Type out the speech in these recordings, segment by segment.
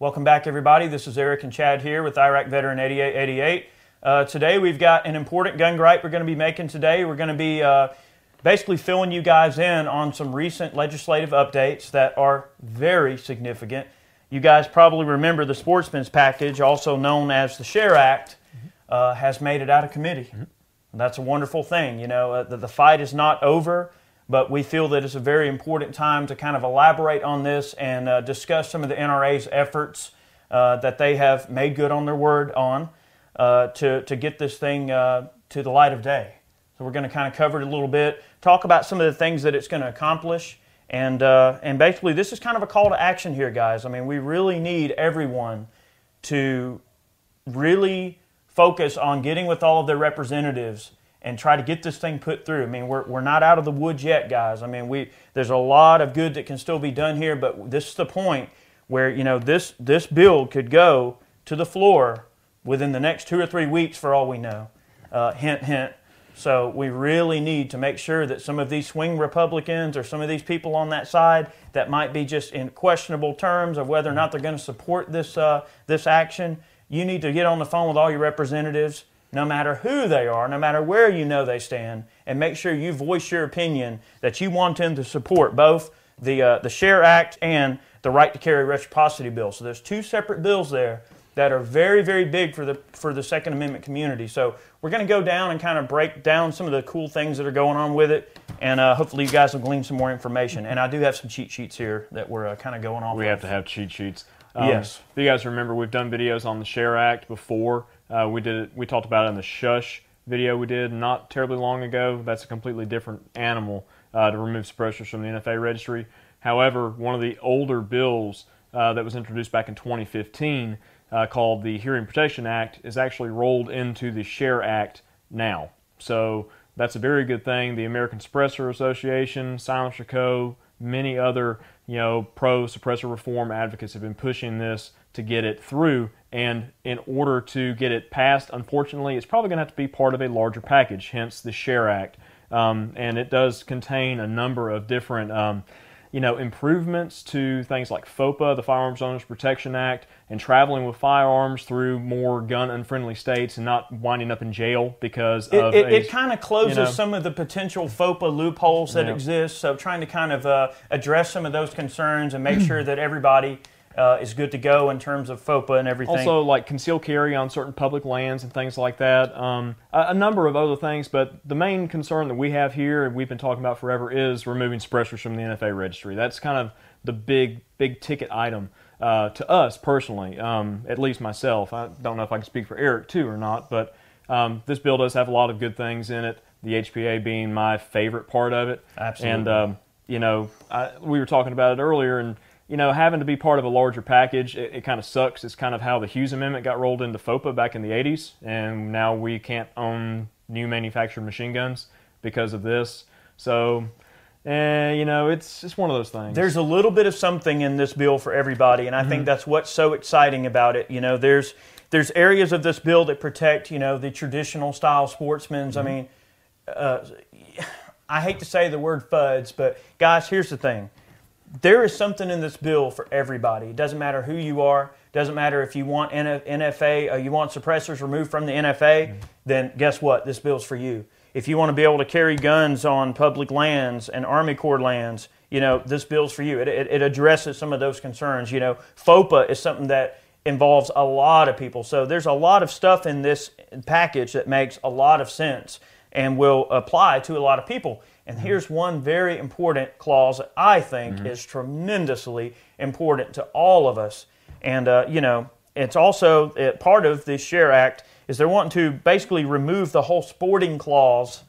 Welcome back, everybody. This is Eric and Chad here with Iraq Veteran 8888. Uh, today we've got an important gun gripe we're going to be making today. We're going to be uh, basically filling you guys in on some recent legislative updates that are very significant. You guys probably remember the Sportsman's Package, also known as the SHARE Act, uh, has made it out of committee. And that's a wonderful thing. You know, uh, the, the fight is not over, but we feel that it's a very important time to kind of elaborate on this and uh, discuss some of the NRA's efforts uh, that they have made good on their word on uh, to, to get this thing uh, to the light of day. So we're going to kind of cover it a little bit, talk about some of the things that it's going to accomplish, and uh, and basically this is kind of a call to action here, guys. I mean, we really need everyone to really focus on getting with all of their representatives and try to get this thing put through. I mean, we're, we're not out of the woods yet, guys. I mean, we there's a lot of good that can still be done here, but this is the point where you know this this bill could go to the floor within the next two or three weeks, for all we know. Uh, hint, hint. So we really need to make sure that some of these swing Republicans or some of these people on that side that might be just in questionable terms of whether or not they're going to support this uh, this action. You need to get on the phone with all your representatives, no matter who they are, no matter where you know they stand, and make sure you voice your opinion that you want them to support both the uh, the Share Act and the Right to Carry Reciprocity Bill. So there's two separate bills there that are very, very big for the for the Second Amendment community. So we're going to go down and kind of break down some of the cool things that are going on with it, and uh, hopefully you guys will glean some more information. And I do have some cheat sheets here that we're uh, kind of going on. We have to have cheat sheets. Um, Yes. If you guys remember, we've done videos on the Share Act before. Uh, we did we talked about it in the Shush video we did not terribly long ago. That's a completely different animal uh, to remove suppressors from the NFA registry. However, one of the older bills uh, that was introduced back in 2015 uh, called the Hearing Protection Act is actually rolled into the Share Act now. So that's a very good thing. The American Suppressor Association, SilencerCo, many other you know pro suppressor reform advocates have been pushing this to get it through. And in order to get it passed, unfortunately, it's probably going to have to be part of a larger package. Hence the Share Act, um, and it does contain a number of different. Um, you know, improvements to things like FOPA, the Firearms Owners Protection Act, and traveling with firearms through more gun unfriendly states and not winding up in jail because It, of it, it kind of closes you know. some of the potential FOPA loopholes that Yeah. exist. So trying to kind of uh, address some of those concerns and make sure that everybody uh, is good to go in terms of FOPA and everything. Also, like concealed carry on certain public lands and things like that. Um, a, a number of other things, but the main concern that we have here, and we've been talking about forever, is removing suppressors from the NFA registry. That's kind of the big, big ticket item uh, to us personally, um, at least myself. I don't know if I can speak for Eric too or not, but um, this bill does have a lot of good things in it. The HPA being my favorite part of it. Absolutely. And um, you know, I, we were talking about it earlier, and you know, having to be part of a larger package, it, it kind of sucks. It's kind of how the Hughes Amendment got rolled into FOPA back in the '80s, and now we can't own new manufactured machine guns because of this. So, eh, you know, it's it's one of those things. there's a little bit of something in this bill for everybody, and I think that's what's so exciting about it. You know, there's there's areas of this bill that protect you know the traditional style sportsmen's. I mean, uh, I hate to say the word fuds, but guys, here's the thing: there is something in this bill for everybody. It doesn't matter who you are. Doesn't matter if you want NFA, uh, you want suppressors removed from the NFA. Then guess what? This bill's for you. If you want to be able to carry guns on public lands and Army Corps lands, you know this bill's for you. It, it, it addresses some of those concerns. You know, FOPA is something that involves a lot of people. So there's a lot of stuff in this package that makes a lot of sense and will apply to a lot of people. And here's one very important clause that I think is tremendously important to all of us. And, uh, you know, it's also uh, part of the Share Act is they're wanting to basically remove the whole sporting clause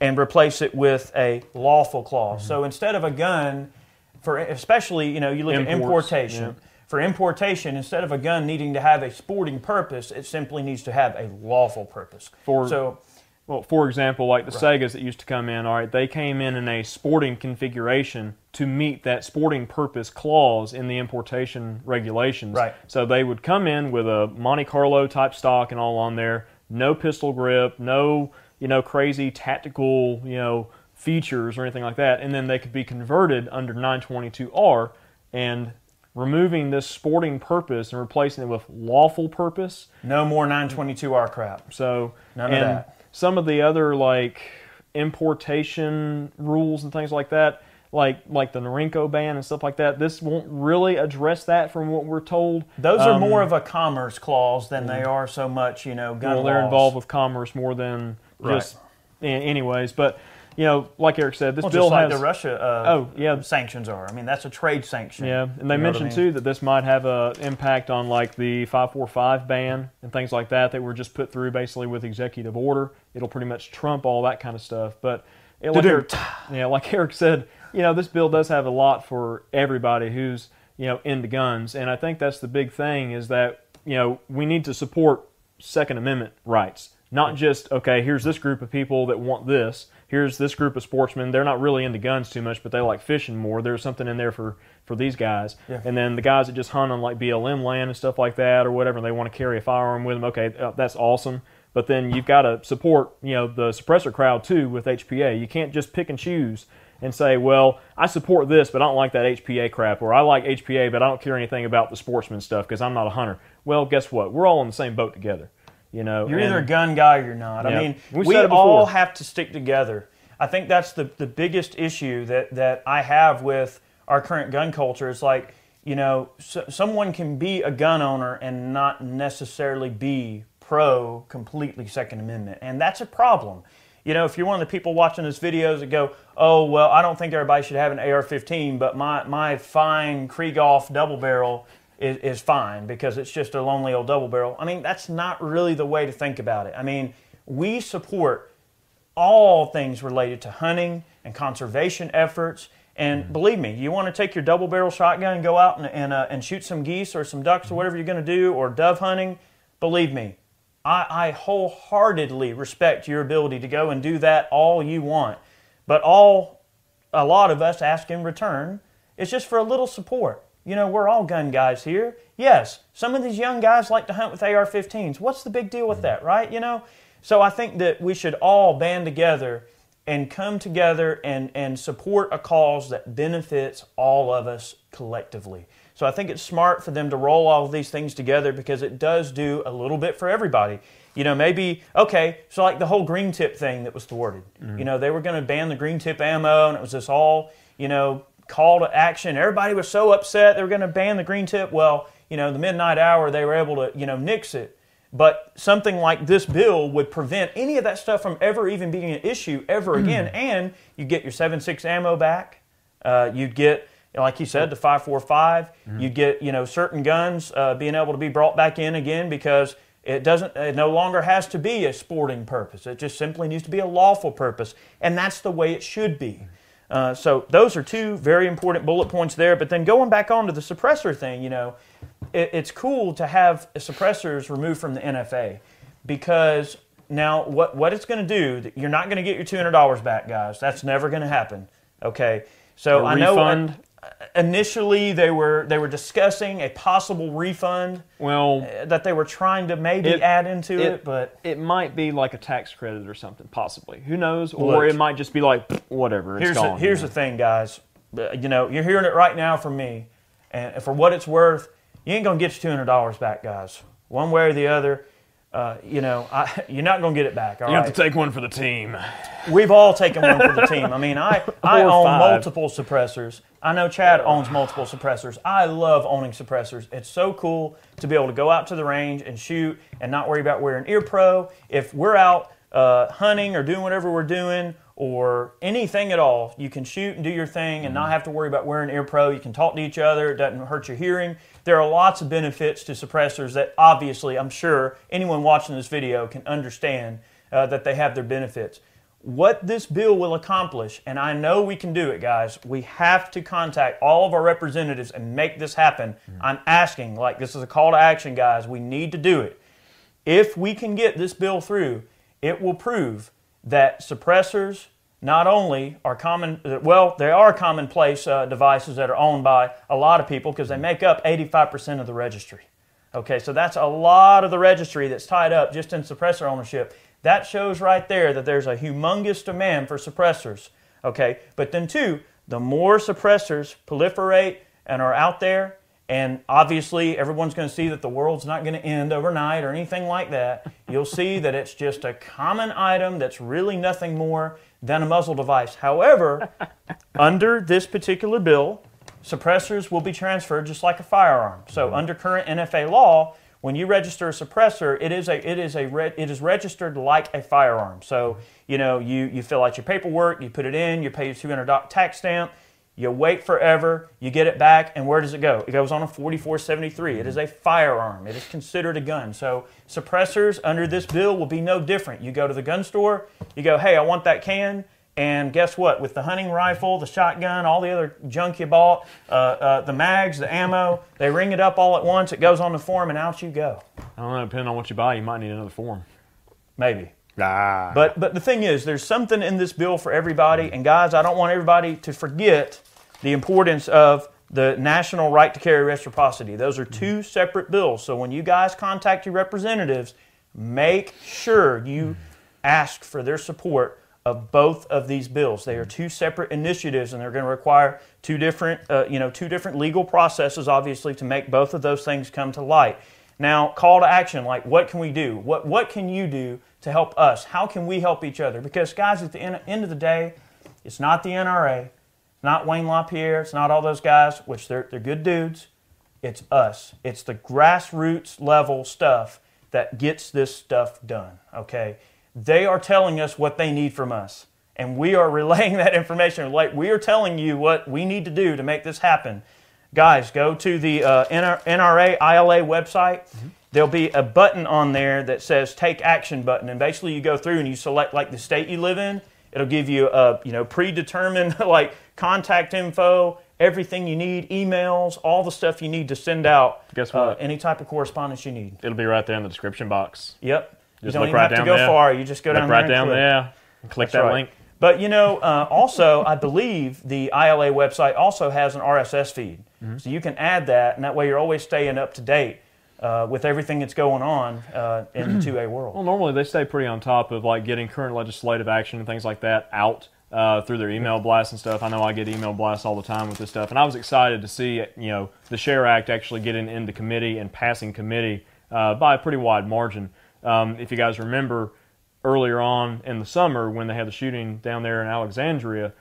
and replace it with a lawful clause. So instead of a gun, for especially, you know, you look at importation. yeah. For importation, instead of a gun needing to have a sporting purpose, it simply needs to have a lawful purpose. For- so Well, for example, like the Saigas that used to come in, all right, they came in in a sporting configuration to meet that sporting purpose clause in the importation regulations. Right. So they would come in with a Monte Carlo type stock and all on there, no pistol grip, no, you know, crazy tactical, you know, features or anything like that, and then they could be converted under 922R and removing this sporting purpose and replacing it with lawful purpose. No more 922R crap. So None of that. Some of the other like importation rules and things like that, like like the Norinco ban and stuff like that. This won't really address that, from what we're told. Those are Um, more of a commerce clause than they are so much, you know, gun well, they're laws. involved with commerce more than Right. just. Anyways, but you know, like Eric said, this Well, bill like has the Russia uh, Oh, yeah. sanctions are. I mean, that's a trade sanction. Yeah, and they what I mentioned mean? too that this might have a impact on like the 545 ban and things like that that were just put through basically with executive order. It'll pretty much trump all that kind of stuff. But it, like. Eric, yeah, like Eric said, you know, this bill does have a lot for everybody who's you know into guns, and I think that's the big thing is that you know we need to support Second Amendment rights, not just okay. Here's this group of people that want this. Here's this group of sportsmen. They're not really into guns too much, but they like fishing more. There's something in there for for these guys. Yeah. And then the guys that just hunt on like BLM land and stuff like that or whatever, and they want to carry a firearm with them. Okay, uh, that's awesome. But then you've got to support, you know, the suppressor crowd too with HPA. You can't just pick and choose and say, well, I support this, but I don't like that HPA crap, or I like HPA, but I don't care anything about the sportsman stuff because I'm not a hunter. Well, guess what? We're all in the same boat together. You know, You're either a gun guy or you're not. Yeah. I mean, We we, all have to stick together. I think that's the, the biggest issue that, that I have with our current gun culture. It's like, you know, so, someone can be a gun owner and not necessarily be pro completely Second Amendment. And that's a problem. You know, if you're one of the people watching this videos that go, oh, well, I don't think everybody should have an AR 15, but my, my fine Krieghoff double barrel is, is fine because it's just a lonely old double barrel. I mean, that's not really the way to think about it. I mean, we support all things related to hunting and conservation efforts. And believe me, you want to take your double barrel shotgun and go out and, and, uh, and shoot some geese or some ducks or whatever you're going to do, or dove hunting, believe me, I, I wholeheartedly respect your ability to go and do that all you want. But all a lot of us ask in return is just for a little support. You know, we're all gun guys here. Yes, some of these young guys like to hunt with AR 15s. What's the big deal with mm-hmm. that, right? You know? So I think that we should all band together and come together and, and support a cause that benefits all of us collectively. So I think it's smart for them to roll all of these things together because it does do a little bit for everybody. You know, maybe, okay, so like the whole green tip thing that was thwarted. Mm-hmm. You know, they were going to ban the green tip ammo and it was this all, you know, call to action. Everybody was so upset they were going to ban the green tip. Well, you know, the midnight hour, they were able to, you know, nix it. But something like this bill would prevent any of that stuff from ever even being an issue ever again. and you get your 7.6 ammo back. Uh, you'd get, like you said, the 5.45. You'd get, you know, certain guns uh, being able to be brought back in again because it doesn't, it no longer has to be a sporting purpose. It just simply needs to be a lawful purpose. And that's the way it should be. Uh, so those are two very important bullet points there. But then going back on to the suppressor thing, you know, it, it's cool to have suppressors removed from the NFA because now what what it's going to do, you're not going to get your two hundred dollars back, guys. That's never going to happen. Okay, so A I know refund? Initially they were they were discussing a possible refund well, uh, that they were trying to maybe It- add into it, it- but it might be like a tax credit or something, possibly. Who knows? Or it might just be like whatever. It's here's gone. the, here's you the thing, guys. Uh, You know, you're hearing it right now from me, and for what it's worth, you ain't gonna get your two hundred dollars back, guys. One way or the other. Uh, you know, I, you're not gonna get it back. All you right. have to take one for the team. We've all taken one for the team. I mean, I, I own five. multiple suppressors. I know Chad owns multiple suppressors. I love owning suppressors. It's so cool to be able to go out to the range and shoot and not worry about wearing ear pro. If we're out uh, hunting or doing whatever we're doing or anything at all, you can shoot and do your thing and not have to worry about wearing ear pro. You can talk to each other. It doesn't hurt your hearing. There are lots of benefits to suppressors that obviously I'm sure anyone watching this video can understand uh, that they have their benefits what this bill will accomplish, and I know we can do it, guys. We have to contact all of our representatives and make this happen. I'm asking, like, this is a call to action, guys. We need to do it. If we can get this bill through, it will prove that suppressors not only are common, well, they are commonplace uh, devices that are owned by a lot of people because they make up 85% of the registry. Okay, so that's a lot of the registry that's tied up just in suppressor ownership. That shows right there that there's a humongous demand for suppressors. Okay, but then two, the more suppressors proliferate and are out there, And obviously, everyone's going to see that the world's not going to end overnight or anything like that. You'll see that it's just a common item that's really nothing more than a muzzle device. However, under this particular bill, suppressors will be transferred just like a firearm. So, mm-hmm. under current NFA law, when you register a suppressor, it is a it is a re, it is registered like a firearm. So you know you you fill out your paperwork, you put it in, you pay your two hundred dollar tax stamp, you wait forever, you get it back, and where does it go? It goes on a 4473. It is a firearm. It is considered a gun. So suppressors under this bill will be no different. You go to the gun store, you go, hey, I want that can. And guess what? With the hunting rifle, the shotgun, all the other junk you bought, uh, uh, the mags, the ammo, they ring it up all at once. It goes on the form, and out you go. I don't know. Depending on what you buy, you might need another form. Maybe. Ah. But but the thing is, there's something in this bill for everybody. And guys, I don't want everybody to forget the importance of the national right to carry reciprocity. Those are two separate bills. So when you guys contact your representatives, make sure you ask for their support of both of these bills. They are two separate initiatives, and they're going to require two different, uh, you know, two different legal processes, obviously, to make both of those things come to light. Now, call to action, like what can we do? What what can you do to help us? How can we help each other? Because guys, at the end, end of the day, it's not the NRA, it's not Wayne LaPierre, it's not all those guys, which they're they're good dudes. It's us. It's the grassroots level stuff that gets this stuff done. Okay. They are telling us what they need from us. And we are relaying that information. Like we are telling you what we need to do to make this happen. Guys, go to the uh, NRA ILA website. Mm-hmm. There'll be a button on there that says "Take Action" button, and basically you go through and you select like the state you live in. It'll give you a you know predetermined like contact info, everything you need, emails, all the stuff you need to send out. Guess what? Uh, any type of correspondence you need. It'll be right there in the description box. Yep. Just you don't even right have to go there. far. You just go Look down right there. down and click. there. and Click That's that right. link. But you know, uh, also, I believe the ILA website also has an RSS feed, Mm-hmm. so you can add that, and that way you're always staying up to date uh, with everything that's going on uh, in the two A world. Well, normally they stay pretty on top of like getting current legislative action and things like that out uh, through their email blasts and stuff. I know I get email blasts all the time with this stuff, and I was excited to see you know the Share Act actually getting into committee and passing committee uh, by a pretty wide margin. Um, if you guys remember earlier on in the summer when they had the shooting down there in Alexandria,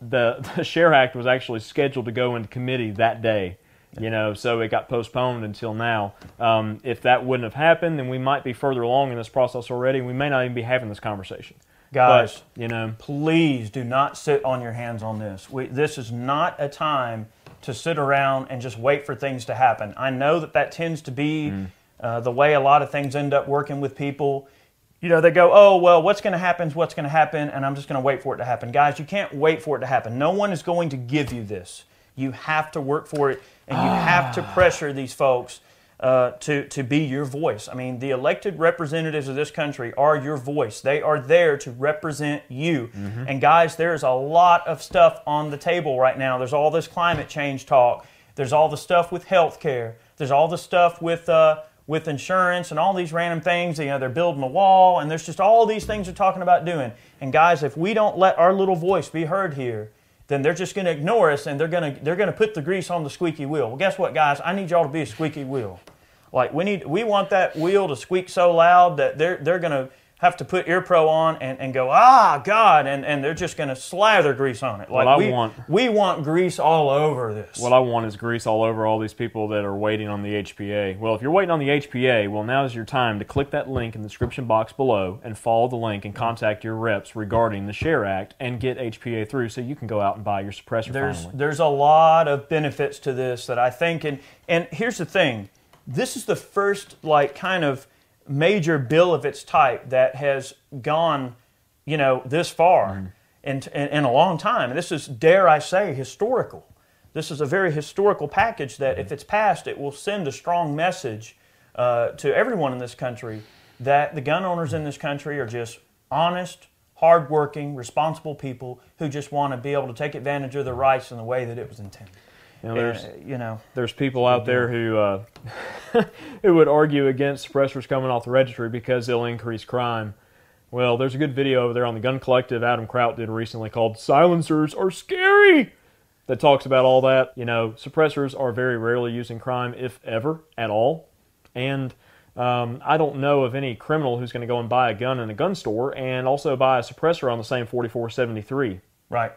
the, the Share Act was actually scheduled to go into committee that day. You know, so it got postponed until now. Um, if that wouldn't have happened, then we might be further along in this process already. We may not even be having this conversation. Guys, But, you know, please do not sit on your hands on this. We, this is not a time to sit around and just wait for things to happen. I know that that tends to be uh, the way a lot of things end up working with people. You know, they go, oh, well, what's going to happen is what's going to happen, and I'm just going to wait for it to happen. Guys, you can't wait for it to happen. No one is going to give you this. You have to work for it, and you have to pressure these folks uh, to, to be your voice. I mean, the elected representatives of this country are your voice. They are there to represent you. And guys, there's a lot of stuff on the table right now. There's all this climate change talk. There's all the stuff with health care. There's all the stuff with uh, with insurance and all these random things. You know, they're building a wall, and there's just all these things they're talking about doing. And guys, if we don't let our little voice be heard here, then they're just going to ignore us, and they're going to they're going to put the grease on the squeaky wheel. Well, guess what, guys? I need y'all to be a squeaky wheel. Like we need we want that wheel to squeak so loud that they're they're going to have to put ear pro on and, and go ah god and, and they're just going to slather grease on it like What I we want- we want grease all over this what I want is grease all over all these people that are waiting on the HPA. Well, if you're waiting on the HPA, well, now is your time to click that link in the description box below and follow the link and contact your reps regarding the Share Act and get HPA through so you can go out and buy your suppressor there's finally. there's a lot of benefits to this that I think and and here's the thing this is the first like kind of major bill of its type that has gone you know this far in, in, in a long time. And this is dare I say historical. This is a very historical package that if it's passed it will send a strong message uh, to everyone in this country that the gun owners in this country are just honest hardworking, responsible people who just want to be able to take advantage of their rights in the way that it was intended. You know, there's you know, there's people out there who uh, who would argue against suppressors coming off the registry because they'll increase crime. Well, there's a good video over there on the Gun Collective Adam Kraut did recently called "Silencers Are Scary," that talks about all that. You know, suppressors are very rarely used in crime, if ever at all. And um, I don't know of any criminal who's going to go and buy a gun in a gun store and also buy a suppressor on the same 4473. Right.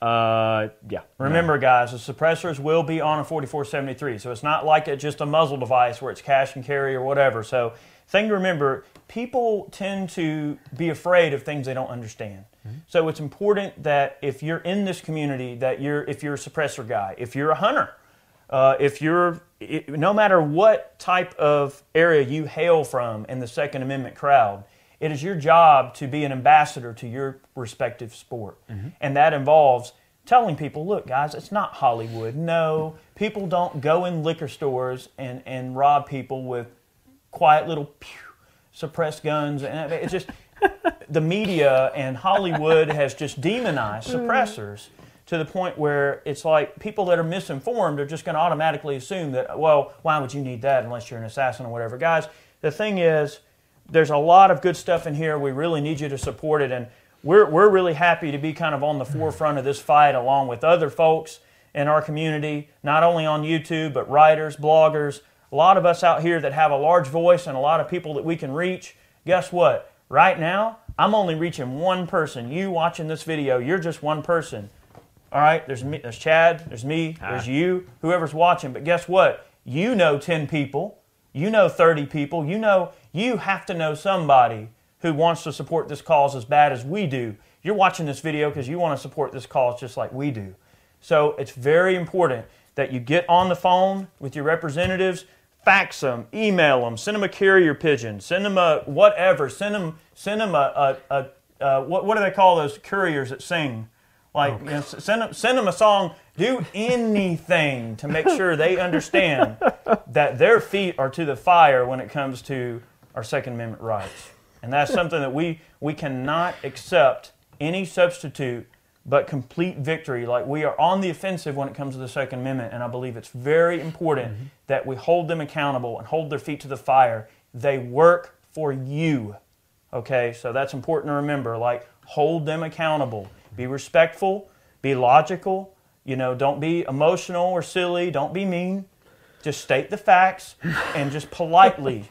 Uh, yeah. Remember, guys, the suppressors will be on a 4473, so it's not like it's just a muzzle device where it's cash and carry or whatever. So, thing to remember: people tend to be afraid of things they don't understand. So it's important that if you're in this community, that you're if you're a suppressor guy, if you're a hunter, uh, if you're it, no matter what type of area you hail from in the Second Amendment crowd, it is your job to be an ambassador to your respective sport, mm-hmm. and that involves telling people, look, guys, it's not Hollywood. No, people don't go in liquor stores and and rob people with quiet little pew, suppressed guns, and it's just the media and Hollywood has just demonized mm. suppressors to the point where it's like people that are misinformed are just going to automatically assume that, well, why would you need that unless you're an assassin or whatever? Guys, the thing is, there's a lot of good stuff in here. We really need you to support it. And we're, we're really happy to be kind of on the forefront of this fight along with other folks in our community, not only on YouTube, but writers, bloggers, a lot of us out here that have a large voice and a lot of people that we can reach. Guess what? Right now, I'm only reaching one person. You watching this video, you're just one person. All right, there's me, there's Chad, there's me, there's you, whoever's watching. But guess what? You know 10 people, you know 30 people, you know you have to know somebody who wants to support this cause as bad as we do. You're watching this video because you want to support this cause just like we do. So it's very important that you get on the phone with your representatives, fax them, email them, send them a carrier pigeon, send them a whatever, send them send them a, a, a, a what, what do they call those couriers that sing? Like you know, send them send them a song. Do anything to make sure they understand that their feet are to the fire when it comes to our Second Amendment rights, and that's something that we we cannot accept any substitute but complete victory. Like we are on the offensive when it comes to the Second Amendment, and I believe it's very important mm-hmm. that we hold them accountable and hold their feet to the fire. They work for you. Okay, so that's important to remember. Like, hold them accountable. Be respectful, be logical. You know, don't be emotional or silly. Don't be mean. Just state the facts and just politely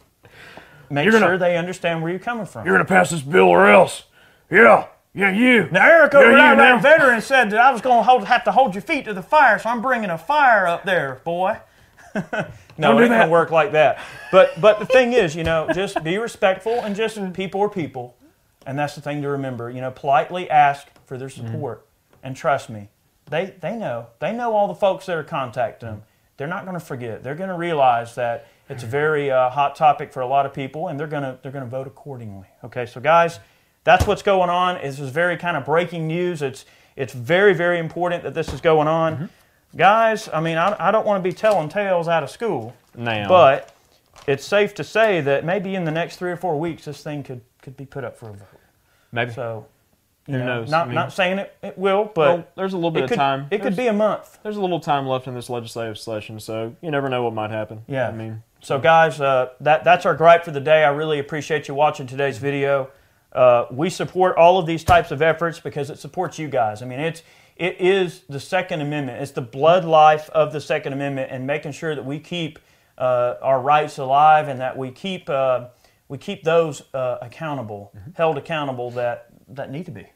make You're gonna- sure they understand where you're coming from. You're gonna pass this bill or else. Yeah, yeah, you. Now, Eric over Yeah, there, that veteran, said that I was going to hold, have to hold your feet to the fire, so I'm bringing a fire up there, boy. no, Don't it ain't gonna work like that. But but the thing is, you know, just be respectful and just people are people, and that's the thing to remember. You know, politely ask for their Mm-hmm. support, and trust me, they they know they know all the folks that are contacting them. They're not going to forget. They're going to realize that it's a very uh, hot topic for a lot of people, and they're going to they're to vote accordingly. Okay, so guys, that's what's going on. This is very kind of breaking news. It's it's very very important that this is going on. Mm-hmm. Guys, I mean, I, I don't want to be telling tales out of school, Now, but it's safe to say that maybe in the next three or four weeks, this thing could, could be put up for a vote. maybe. So, you Who know, knows? Not, I mean- not saying it, it will, but well, there's a little bit it of could, time. It could be a month. There's a little time left in this legislative session, so you never know what might happen. Yeah. I mean, So, guys, uh, that, that's our gripe for the day. I really appreciate you watching today's video. Uh, we support all of these types of efforts because it supports you guys. I mean, it's it is the Second Amendment. It's the blood life of the Second Amendment, and making sure that we keep uh, our rights alive and that we keep uh, we keep those uh, accountable, held accountable that that need to be.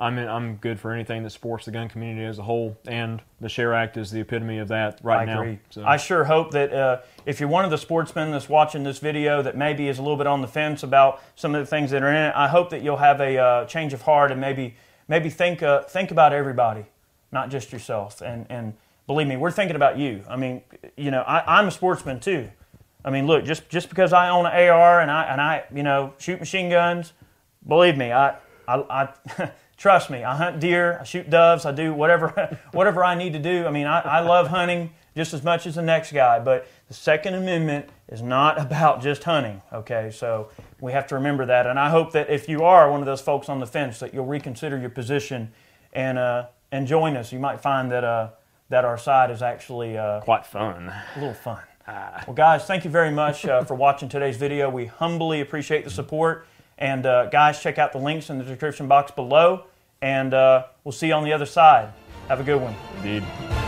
I'm I'm good for anything that supports the gun community as a whole, and the Share Act is the epitome of that right I now. agree. So. I sure hope that uh, if you're one of the sportsmen that's watching this video that maybe is a little bit on the fence about some of the things that are in it, I hope that you'll have a uh, change of heart and maybe maybe think uh, think about everybody, not just yourself. And and believe me, we're thinking about you. I mean, you know, I, I'm a sportsman too. I mean, look, just just because I own an AR and I and I you know shoot machine guns, believe me, I I, I trust me. I hunt deer, I shoot doves, I do whatever whatever I need to do. I mean, I, I love hunting just as much as the next guy, but the Second Amendment is not about just hunting. Okay, so we have to remember that, and I hope that if you are one of those folks on the fence, that you'll reconsider your position and uh, and join us. You might find that uh, that our side is actually uh, Quite fun. a little fun. Well, guys, thank you very much uh, for watching today's video. We humbly appreciate the support. And, uh, guys, check out the links in the description box below. And uh, we'll see you on the other side. Have a good one. Indeed.